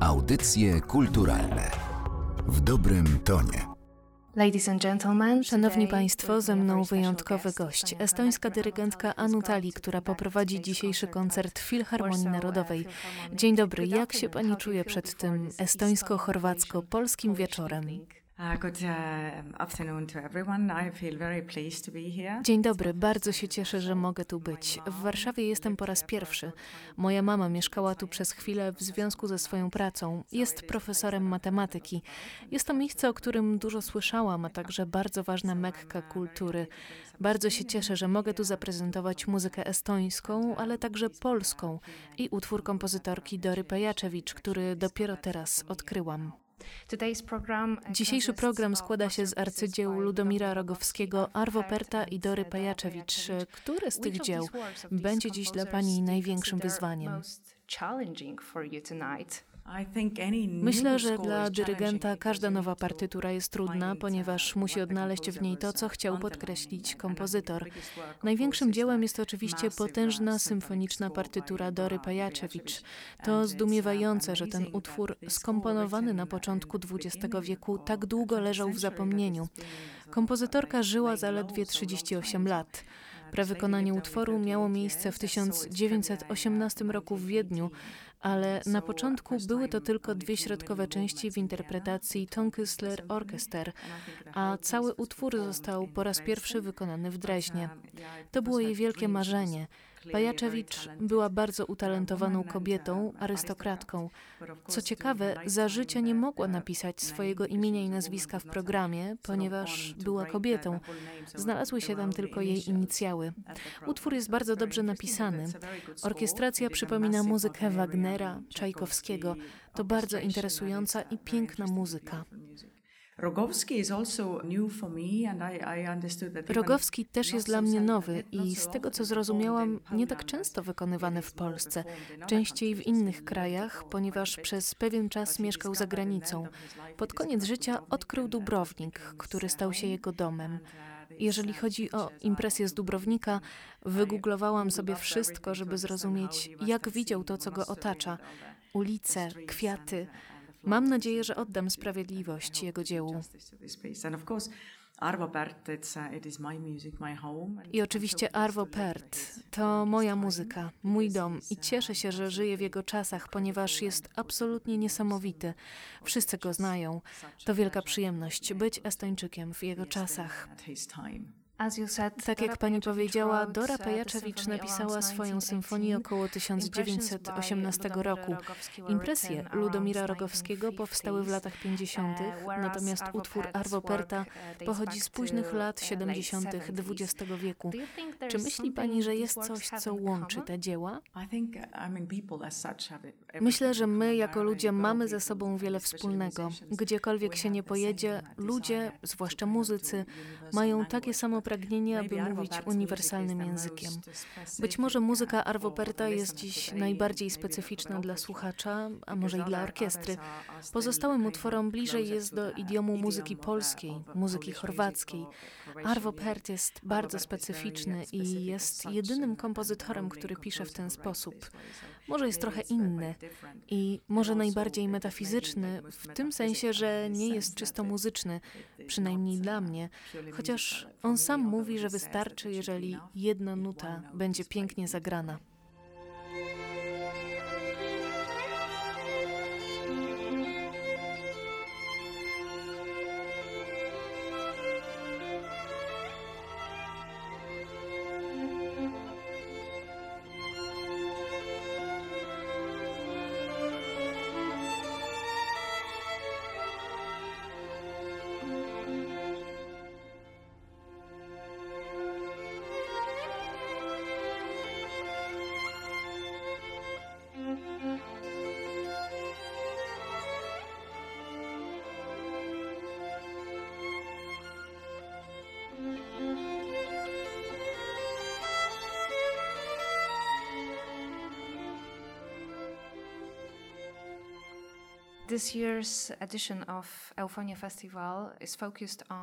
Audycje kulturalne w dobrym tonie. Ladies and gentlemen, Szanowni Państwo, ze mną wyjątkowy gość, estońska dyrygentka Anu Tali, która poprowadzi dzisiejszy koncert w Filharmonii Narodowej. Dzień dobry, jak się Pani czuje przed tym estońsko-chorwacko-polskim wieczorem? Dzień dobry, bardzo się cieszę, że mogę tu być. W Warszawie jestem po raz pierwszy. Moja mama mieszkała tu przez chwilę w związku ze swoją pracą. Jest profesorem matematyki. Jest to miejsce, o którym dużo słyszałam, a także bardzo ważna mekka kultury. Bardzo się cieszę, że mogę tu zaprezentować muzykę estońską, ale także polską i utwór kompozytorki Dory Pejaczewicz, który dopiero teraz odkryłam. Dzisiejszy program składa się z arcydzieł Ludomira Rogowskiego, Arvo Perta i Dory Pajaczewicz. Które z tych dzieł będzie dziś dla Pani największym wyzwaniem? Myślę, że dla dyrygenta każda nowa partytura jest trudna, ponieważ musi odnaleźć w niej to, co chciał podkreślić kompozytor. Największym dziełem jest oczywiście potężna symfoniczna partytura Dory Pajaczewicz. To zdumiewające, że ten utwór, skomponowany na początku XX wieku, tak długo leżał w zapomnieniu. Kompozytorka żyła zaledwie 38 lat. Prewykonanie utworu miało miejsce w 1918 roku w Wiedniu, ale na początku były to tylko dwie środkowe części w interpretacji Tonküstler Orchester, a cały utwór został po raz pierwszy wykonany w Dreźnie. To było jej wielkie marzenie. Pajaczewicz była bardzo utalentowaną kobietą, arystokratką. Co ciekawe, za życia nie mogła napisać swojego imienia i nazwiska w programie, ponieważ była kobietą. Znalazły się tam tylko jej inicjały. Utwór jest bardzo dobrze napisany. Orkiestracja przypomina muzykę Wagnera, Czajkowskiego. To bardzo interesująca i piękna muzyka. Rogowski też jest dla mnie nowy i z tego co zrozumiałam, nie tak często wykonywany w Polsce, częściej w innych krajach, ponieważ przez pewien czas mieszkał za granicą. Pod koniec życia odkrył Dubrownik, który stał się jego domem. Jeżeli chodzi o impresję z Dubrownika, wygooglowałam sobie wszystko, żeby zrozumieć, jak widział to, co go otacza. Ulice, kwiaty. Mam nadzieję, że oddam sprawiedliwość jego dziełu. I oczywiście Arvo Pärt to moja muzyka, mój dom i cieszę się, że żyję w jego czasach, ponieważ jest absolutnie niesamowity. Wszyscy go znają. To wielka przyjemność być Estończykiem w jego czasach. Tak jak pani powiedziała, Dora Pejaczewicz napisała swoją symfonię około 1918 roku. Impresje Ludomira Rogowskiego powstały w latach 50., natomiast utwór Arvo Perta pochodzi z późnych lat 70. XX wieku. Czy myśli pani, że jest coś, co łączy te dzieła? Myślę, że my jako ludzie mamy ze sobą wiele wspólnego. Gdziekolwiek się nie pojedzie, ludzie, zwłaszcza muzycy, mają takie samo pragnienie, aby mówić uniwersalnym językiem. Być może muzyka Arvo Perta jest dziś najbardziej specyficzna dla słuchacza, a może i dla orkiestry. Pozostałym utworom bliżej jest do idiomu muzyki polskiej, muzyki chorwackiej. Arvo Pert jest bardzo specyficzny i jest jedynym kompozytorem, który pisze w ten sposób. Może jest trochę inny i może najbardziej metafizyczny, w tym sensie, że nie jest czysto muzyczny, przynajmniej dla mnie, chociaż on sam mówi, że wystarczy, jeżeli jedna nuta będzie pięknie zagrana.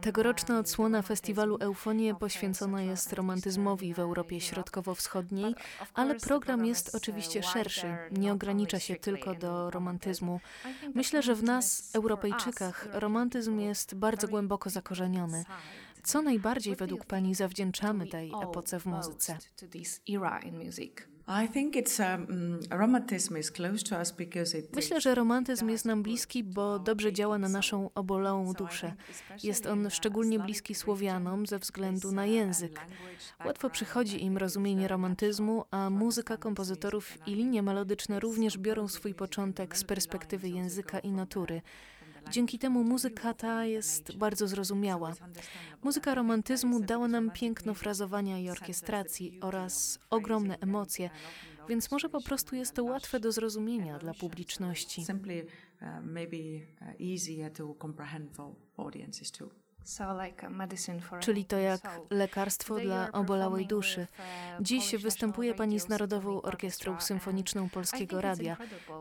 Tegoroczna odsłona festiwalu Eufonie poświęcona jest romantyzmowi w Europie Środkowo-Wschodniej, ale program jest oczywiście szerszy, nie ogranicza się tylko do romantyzmu. Myślę, że w nas, Europejczykach, romantyzm jest bardzo głęboko zakorzeniony. Co najbardziej według Pani zawdzięczamy tej epoce w muzyce? Myślę, że romantyzm jest nam bliski, bo dobrze działa na naszą obolałą duszę. Jest on szczególnie bliski Słowianom ze względu na język. Łatwo przychodzi im rozumienie romantyzmu, a muzyka kompozytorów i linie melodyczne również biorą swój początek z perspektywy języka i natury. Dzięki temu muzyka ta jest bardzo zrozumiała. Muzyka romantyzmu dała nam piękno frazowania i orkiestracji oraz ogromne emocje, więc może po prostu jest to łatwe do zrozumienia dla publiczności. Czyli to jak lekarstwo dla obolałej duszy. Uh, Dziś występuje pani z Narodową Orkiestrą Symfoniczną Polskiego Radia.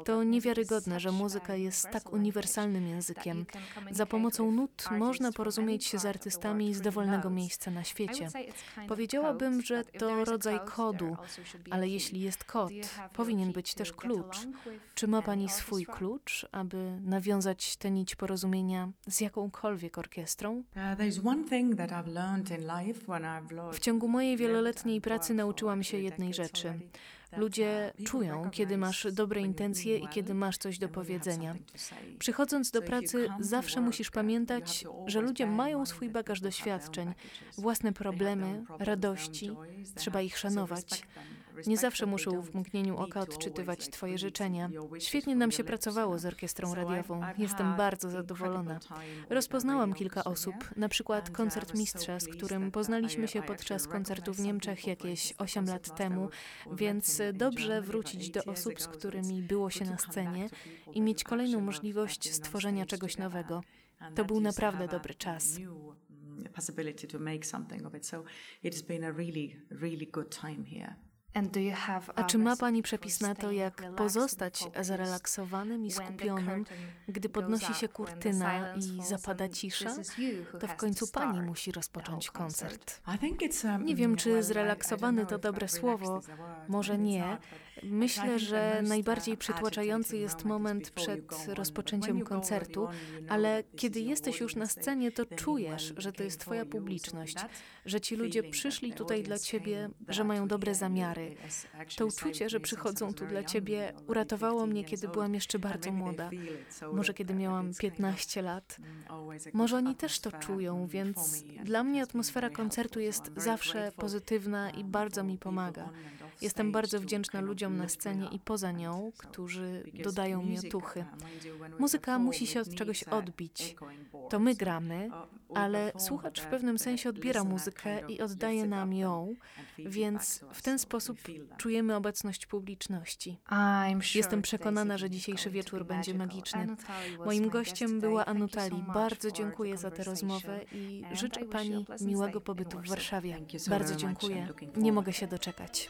To niewiarygodne, że muzyka jest tak uniwersalnym językiem. Za pomocą nut można porozumieć się z artystami z dowolnego miejsca na świecie. Powiedziałabym, że to rodzaj kodu, ale jeśli jest kod, powinien być też klucz. Czy ma pani swój klucz, aby nawiązać tę nić porozumienia z jakąkolwiek orkiestrą? W ciągu mojej wieloletniej pracy nauczyłam się jednej rzeczy. Ludzie czują, kiedy masz dobre intencje i kiedy masz coś do powiedzenia. Przychodząc do pracy, zawsze musisz pamiętać, że ludzie mają swój bagaż doświadczeń, własne problemy, radości, trzeba ich szanować. Nie zawsze muszę w mgnieniu oka odczytywać Twoje życzenia. Świetnie nam się pracowało z orkiestrą radiową. Jestem bardzo zadowolona. Rozpoznałam kilka osób, na przykład koncert mistrza, z którym poznaliśmy się podczas koncertu w Niemczech jakieś 8 lat temu, więc dobrze wrócić do osób, z którymi było się na scenie i mieć kolejną możliwość stworzenia czegoś nowego. To był naprawdę dobry czas possibility to make something of it. So it has been a really, really good time here. A czy ma Pani przepis na to, jak pozostać zrelaksowanym i skupionym, gdy podnosi się kurtyna i zapada cisza? To w końcu Pani musi rozpocząć koncert. Um, nie wiem, czy zrelaksowany to dobre słowo, może nie. Myślę, że najbardziej przytłaczający jest moment przed rozpoczęciem koncertu, ale kiedy jesteś już na scenie, to czujesz, że to jest Twoja publiczność, że ci ludzie przyszli tutaj dla Ciebie, że mają dobre zamiary to uczucie, że przychodzą tu dla ciebie, uratowało mnie, kiedy byłam jeszcze bardzo młoda. Może kiedy miałam 15 lat. Może oni też to czują, więc dla mnie atmosfera koncertu jest zawsze pozytywna i bardzo mi pomaga. Jestem bardzo wdzięczna ludziom na scenie i poza nią, którzy dodają mi otuchy. Muzyka musi się od czegoś odbić. To my gramy, ale słuchacz w pewnym sensie odbiera muzykę i oddaje nam ją, więc w ten sposób czujemy obecność publiczności. Jestem przekonana, że dzisiejszy wieczór będzie magiczny. Moim gościem była Anutali. Bardzo dziękuję za tę rozmowę i życzę Pani miłego pobytu w Warszawie. Bardzo dziękuję. Nie mogę się doczekać.